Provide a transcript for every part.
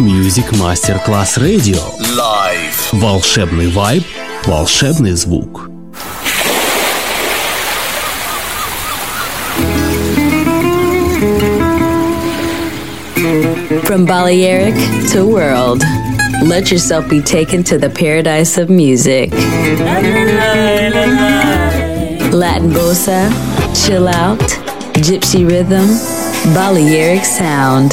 Music Masterclass Radio. Live. Волшебный вайб, волшебный звук. From Balearic to world, let yourself be taken to the paradise of music. Latin bossa, chill out, gypsy rhythm, Balearic sound,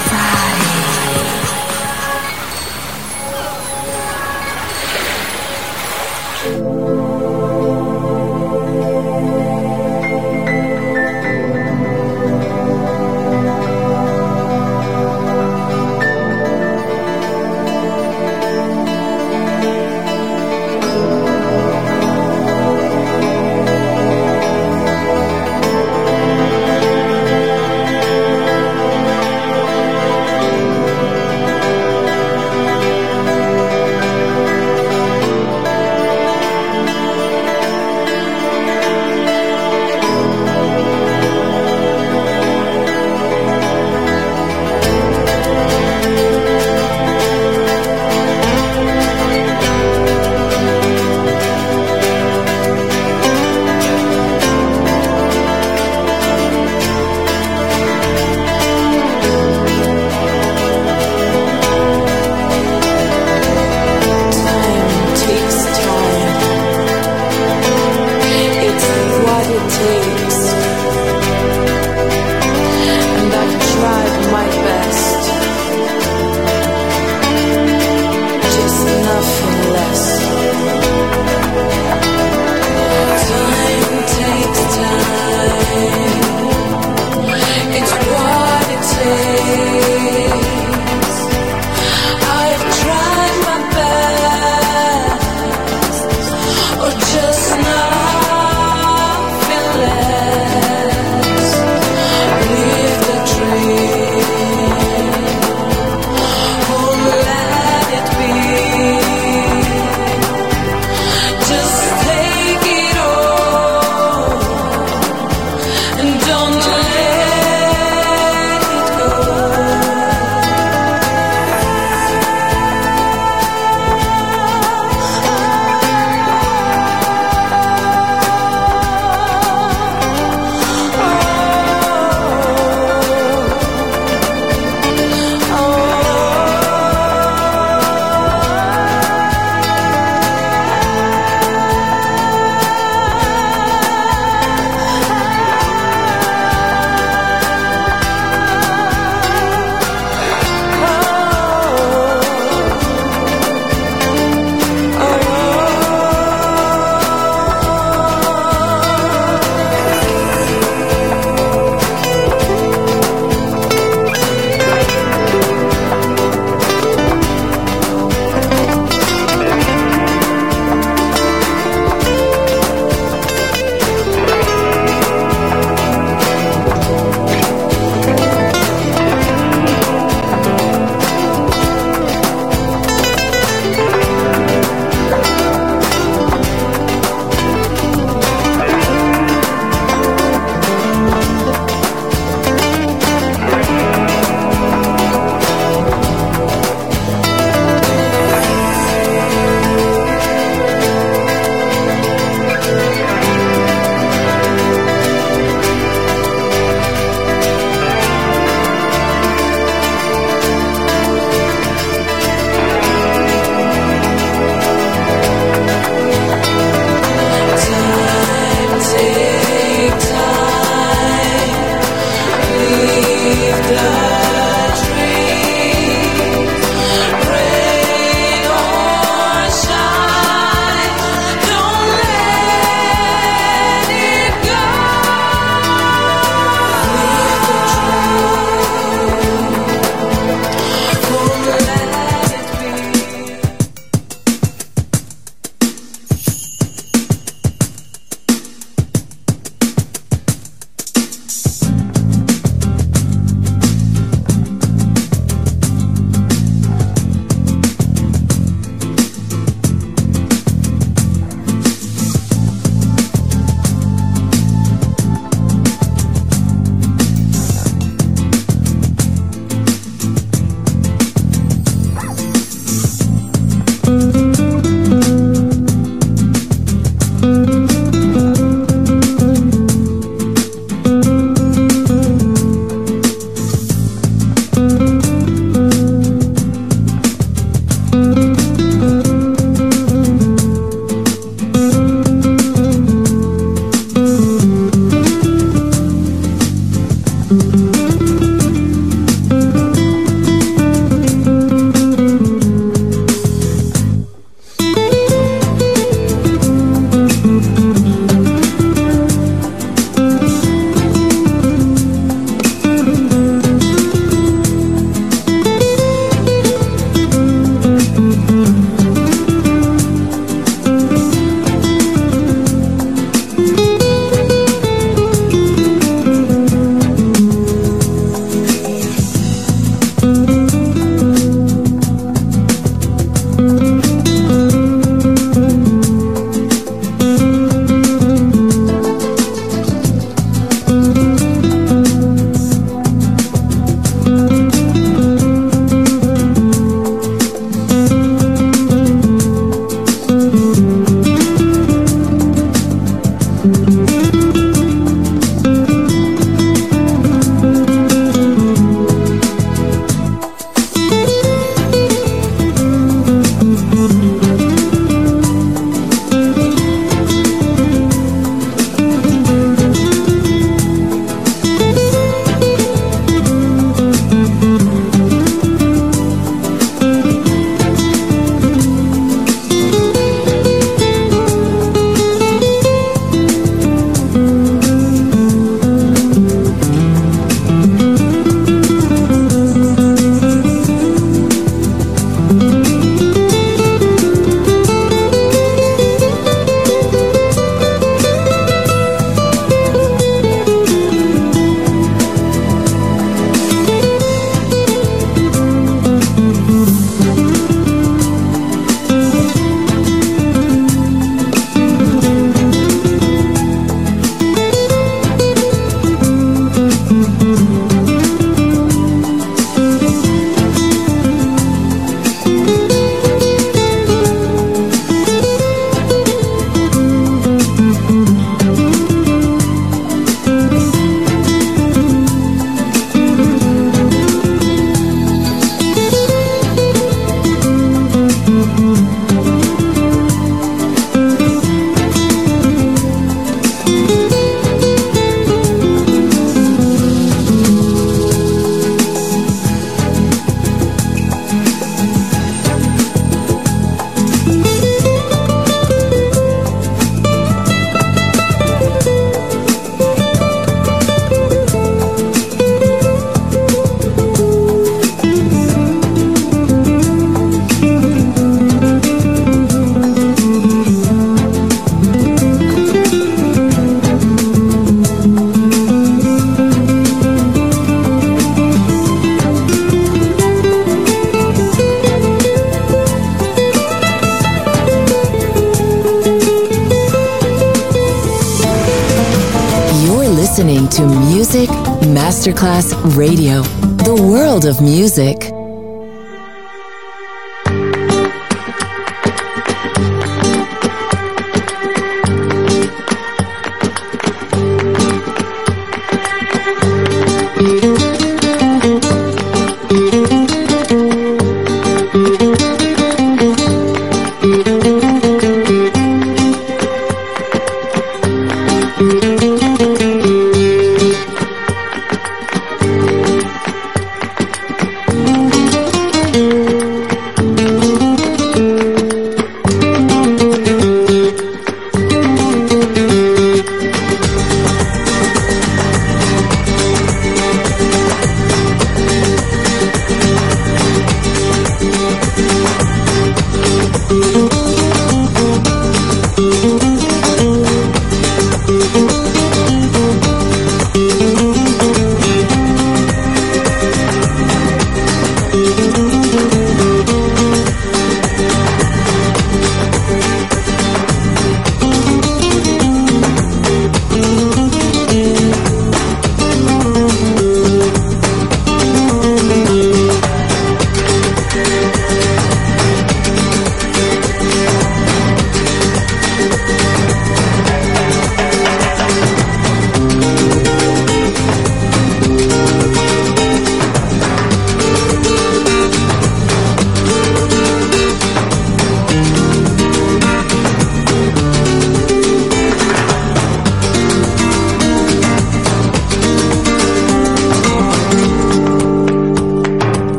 Of music.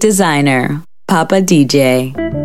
Designer, Papa DJ.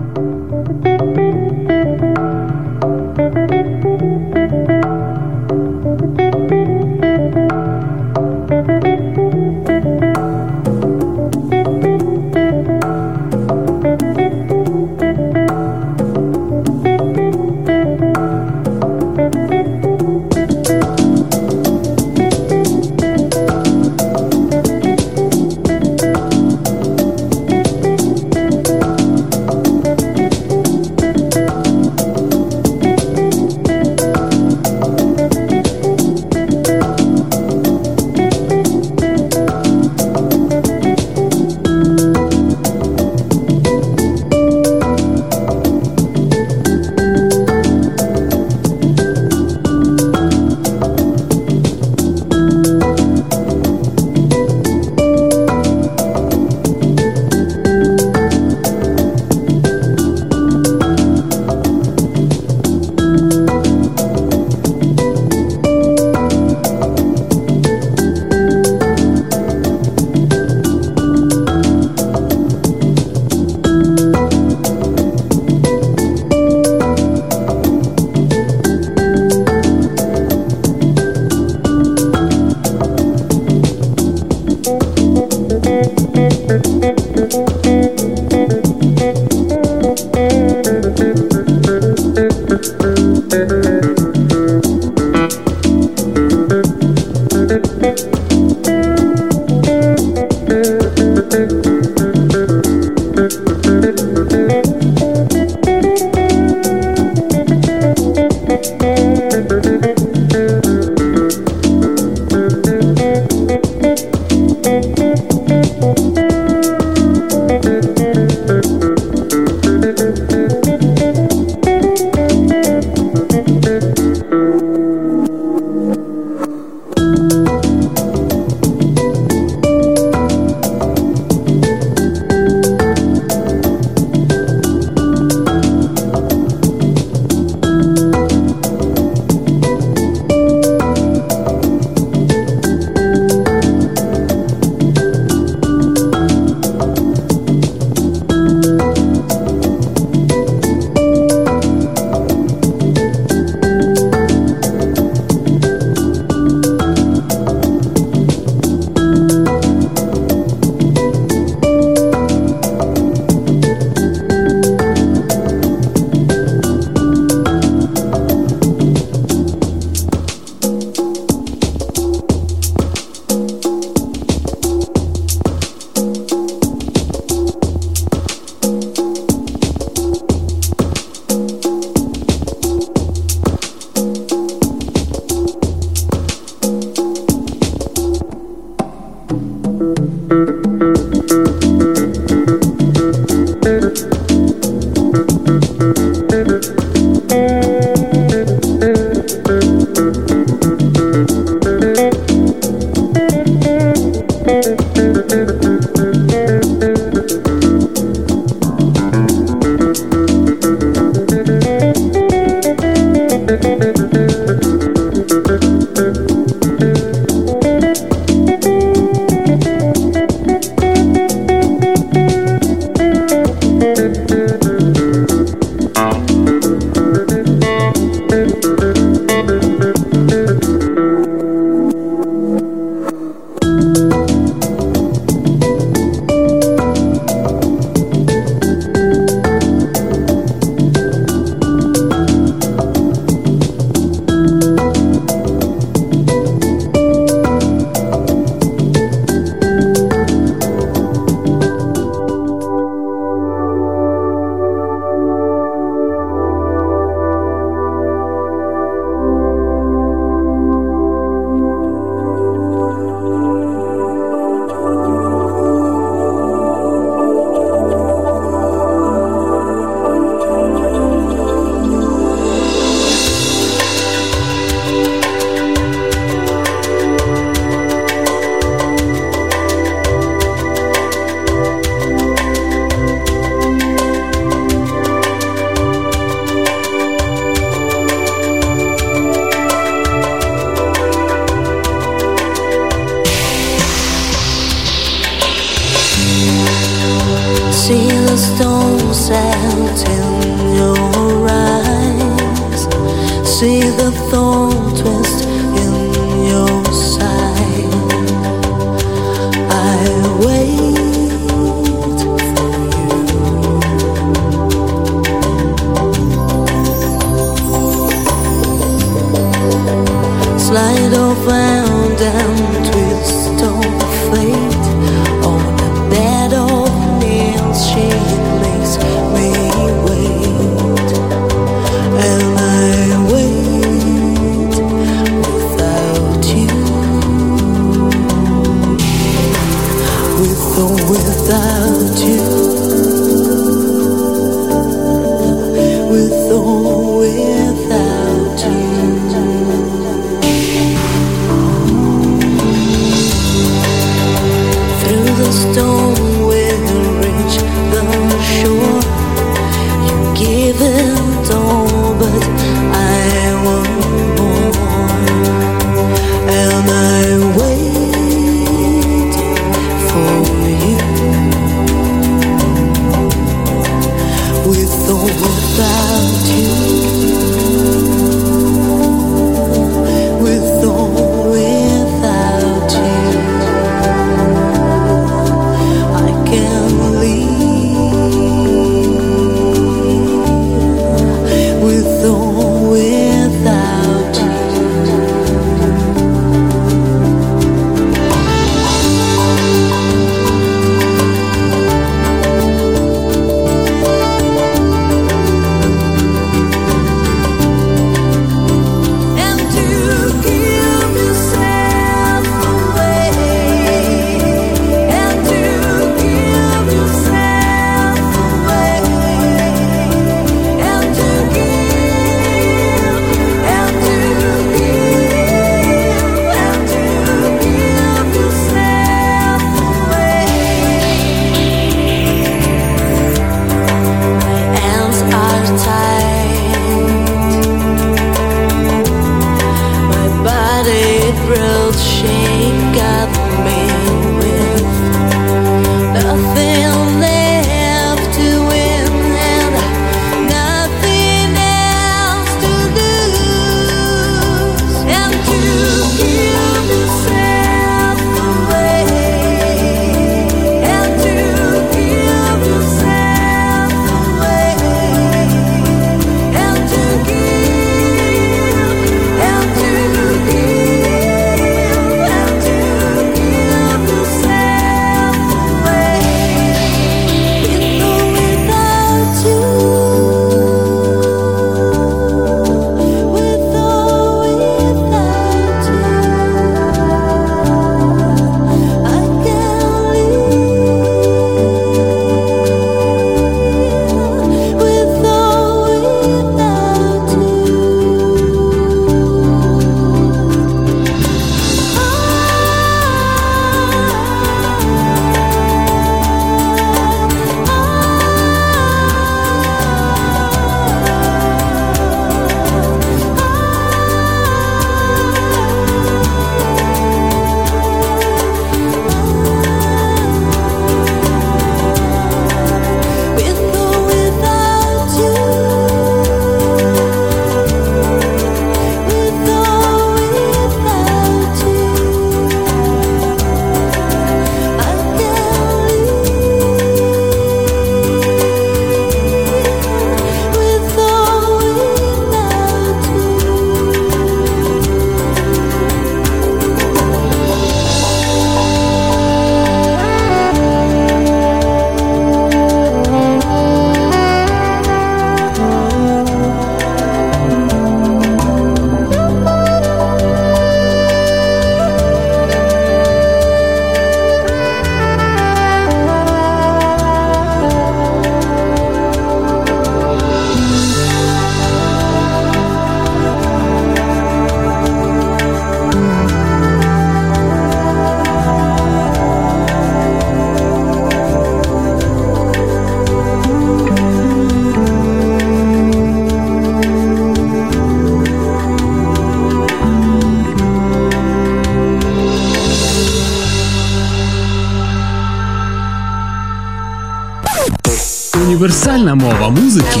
Універсальна мова музики.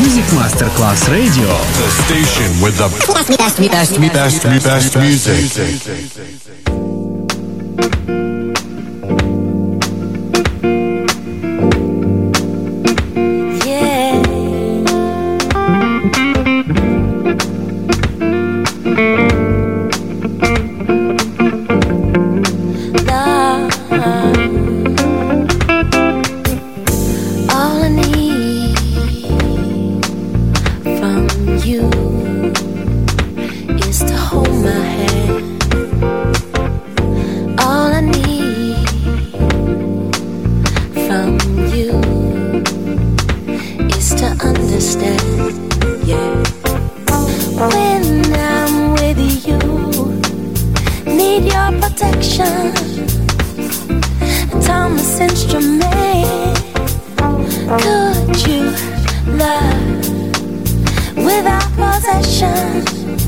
Music Masterclass Radio. The station with the best, best, best, best, best music. emotions.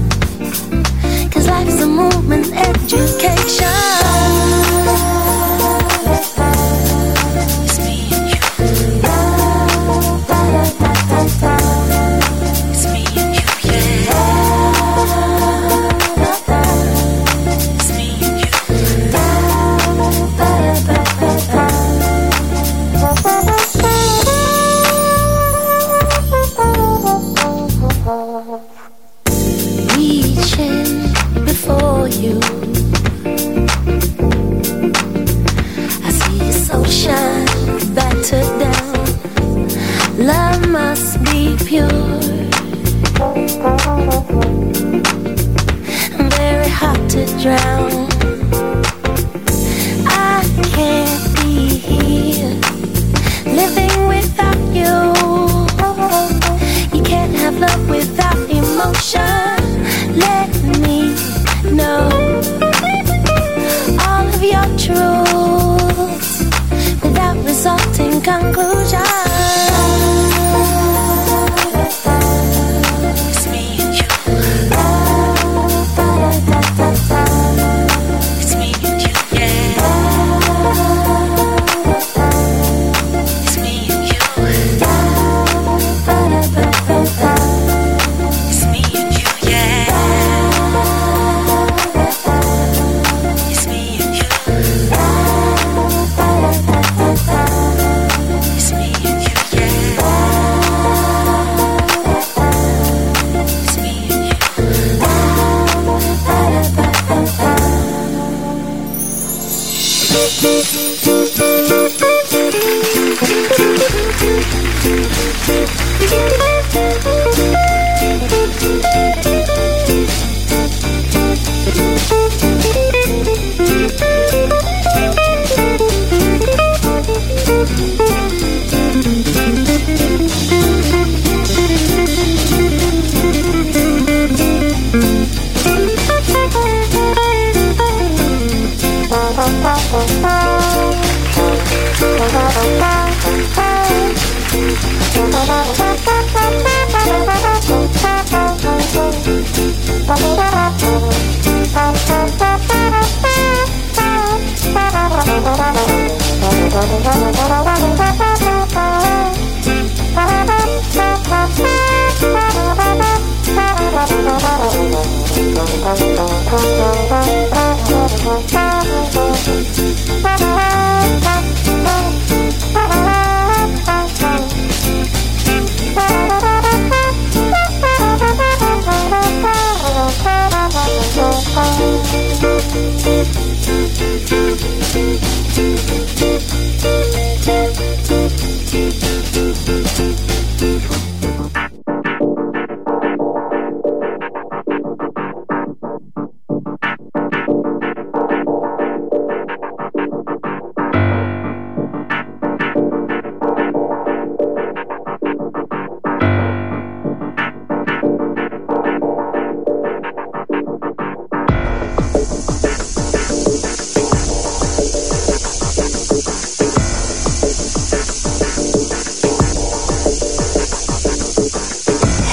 Oh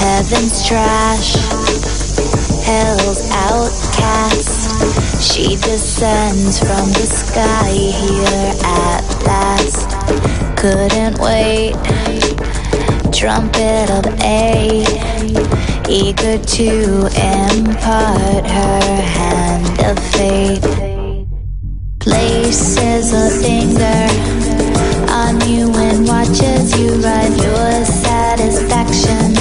heaven's trash, hell's outcast. She descends from the sky here at last. couldn't wait. Trumpet of A, eager to impart her hand of fate. Places a finger on you and watches you ride your satisfaction.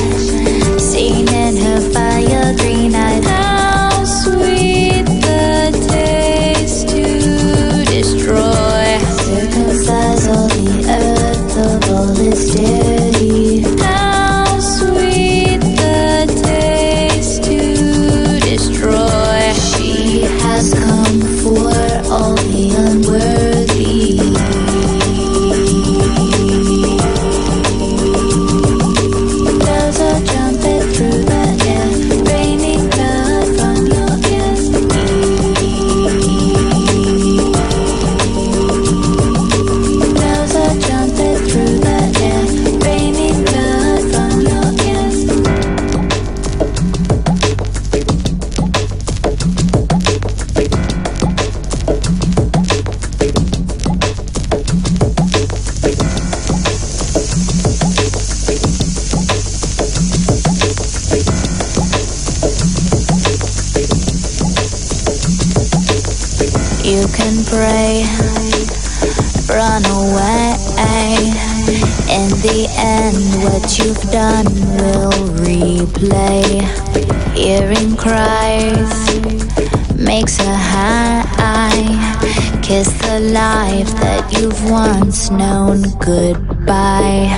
Kiss the life that you've once known goodbye.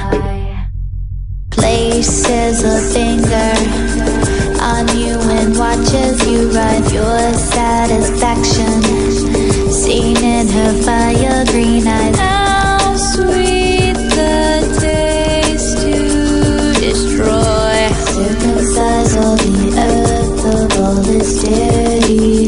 Places a finger on you and watches you ride your satisfaction. Seen in her fire green eyes. How sweet the taste to destroy. Circumcise all the earth of all its dairy.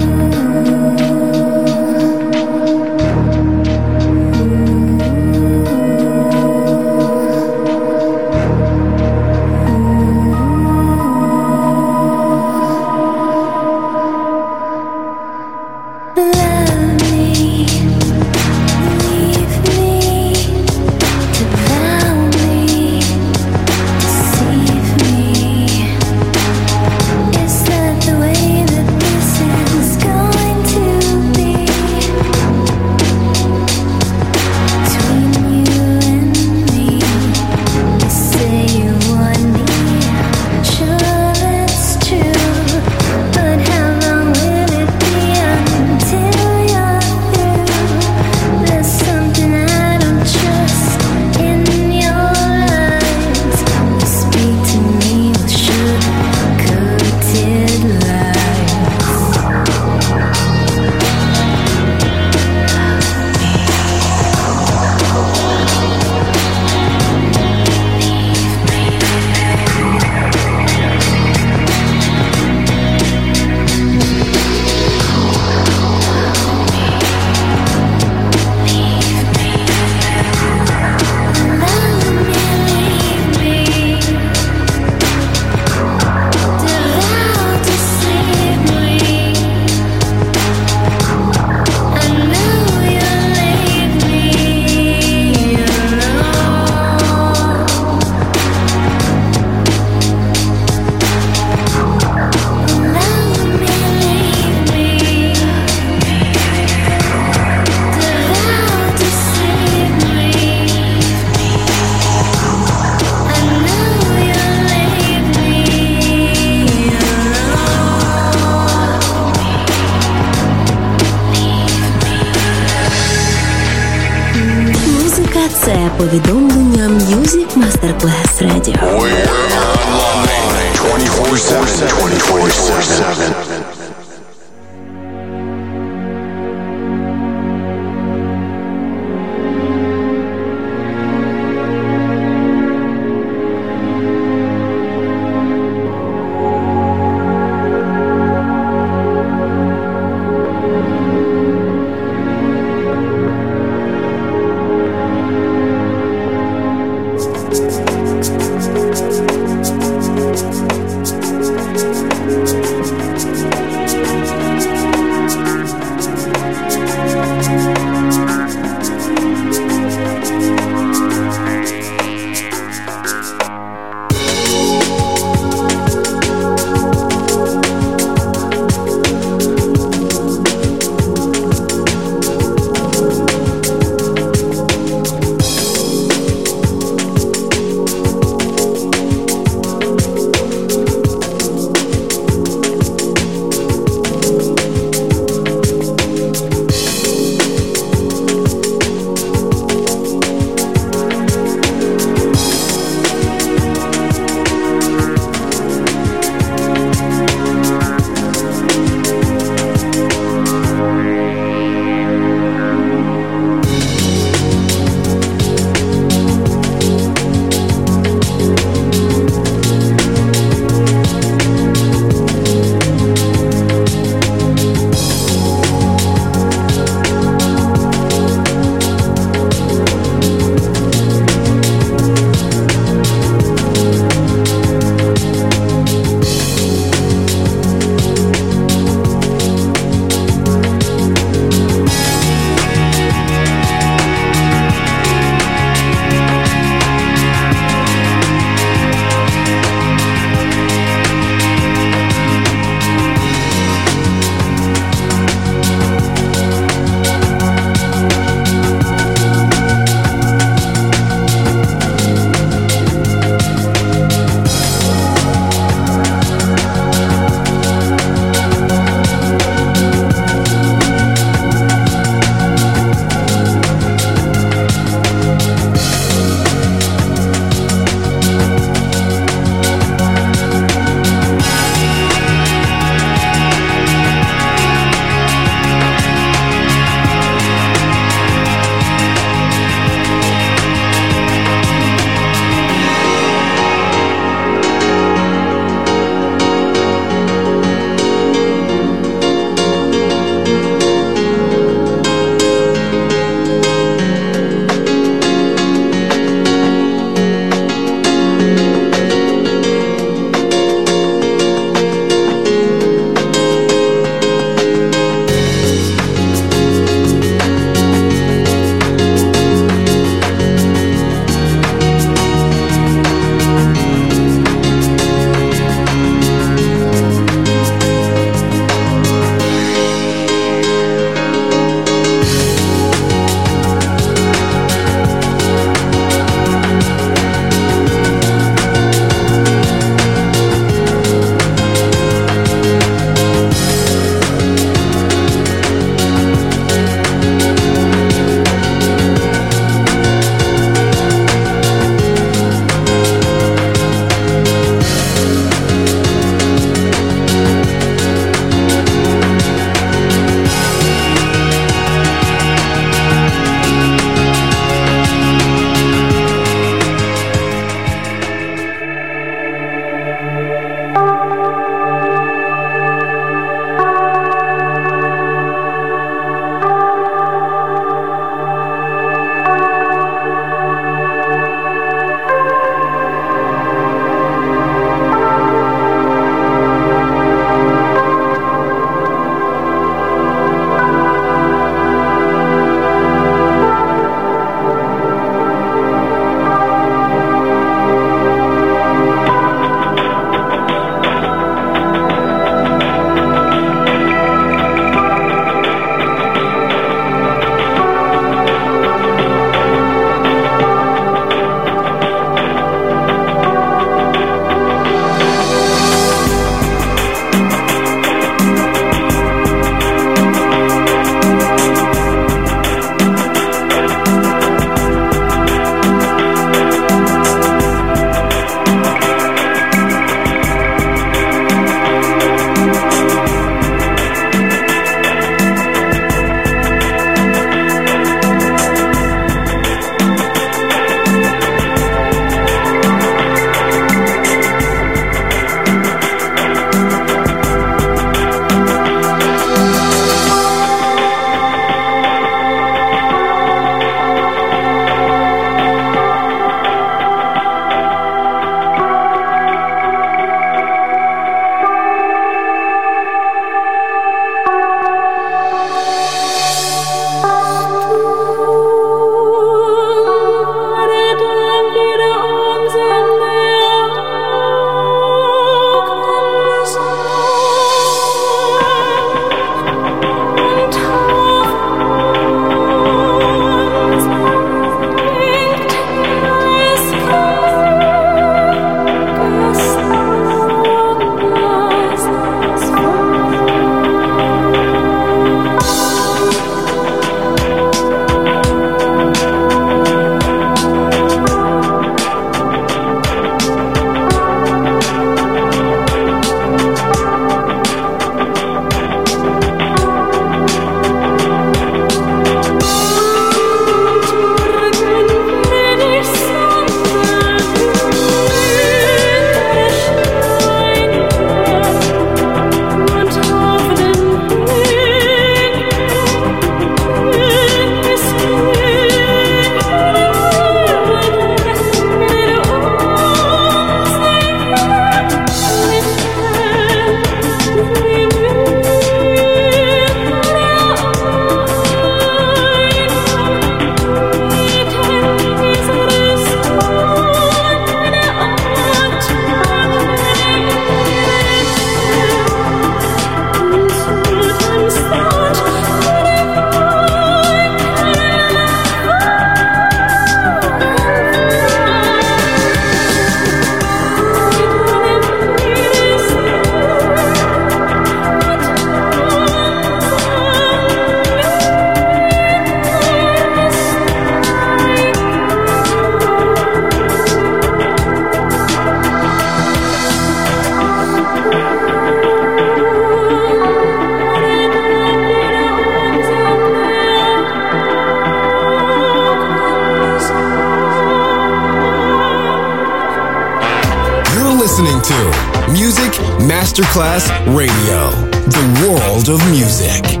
World of music.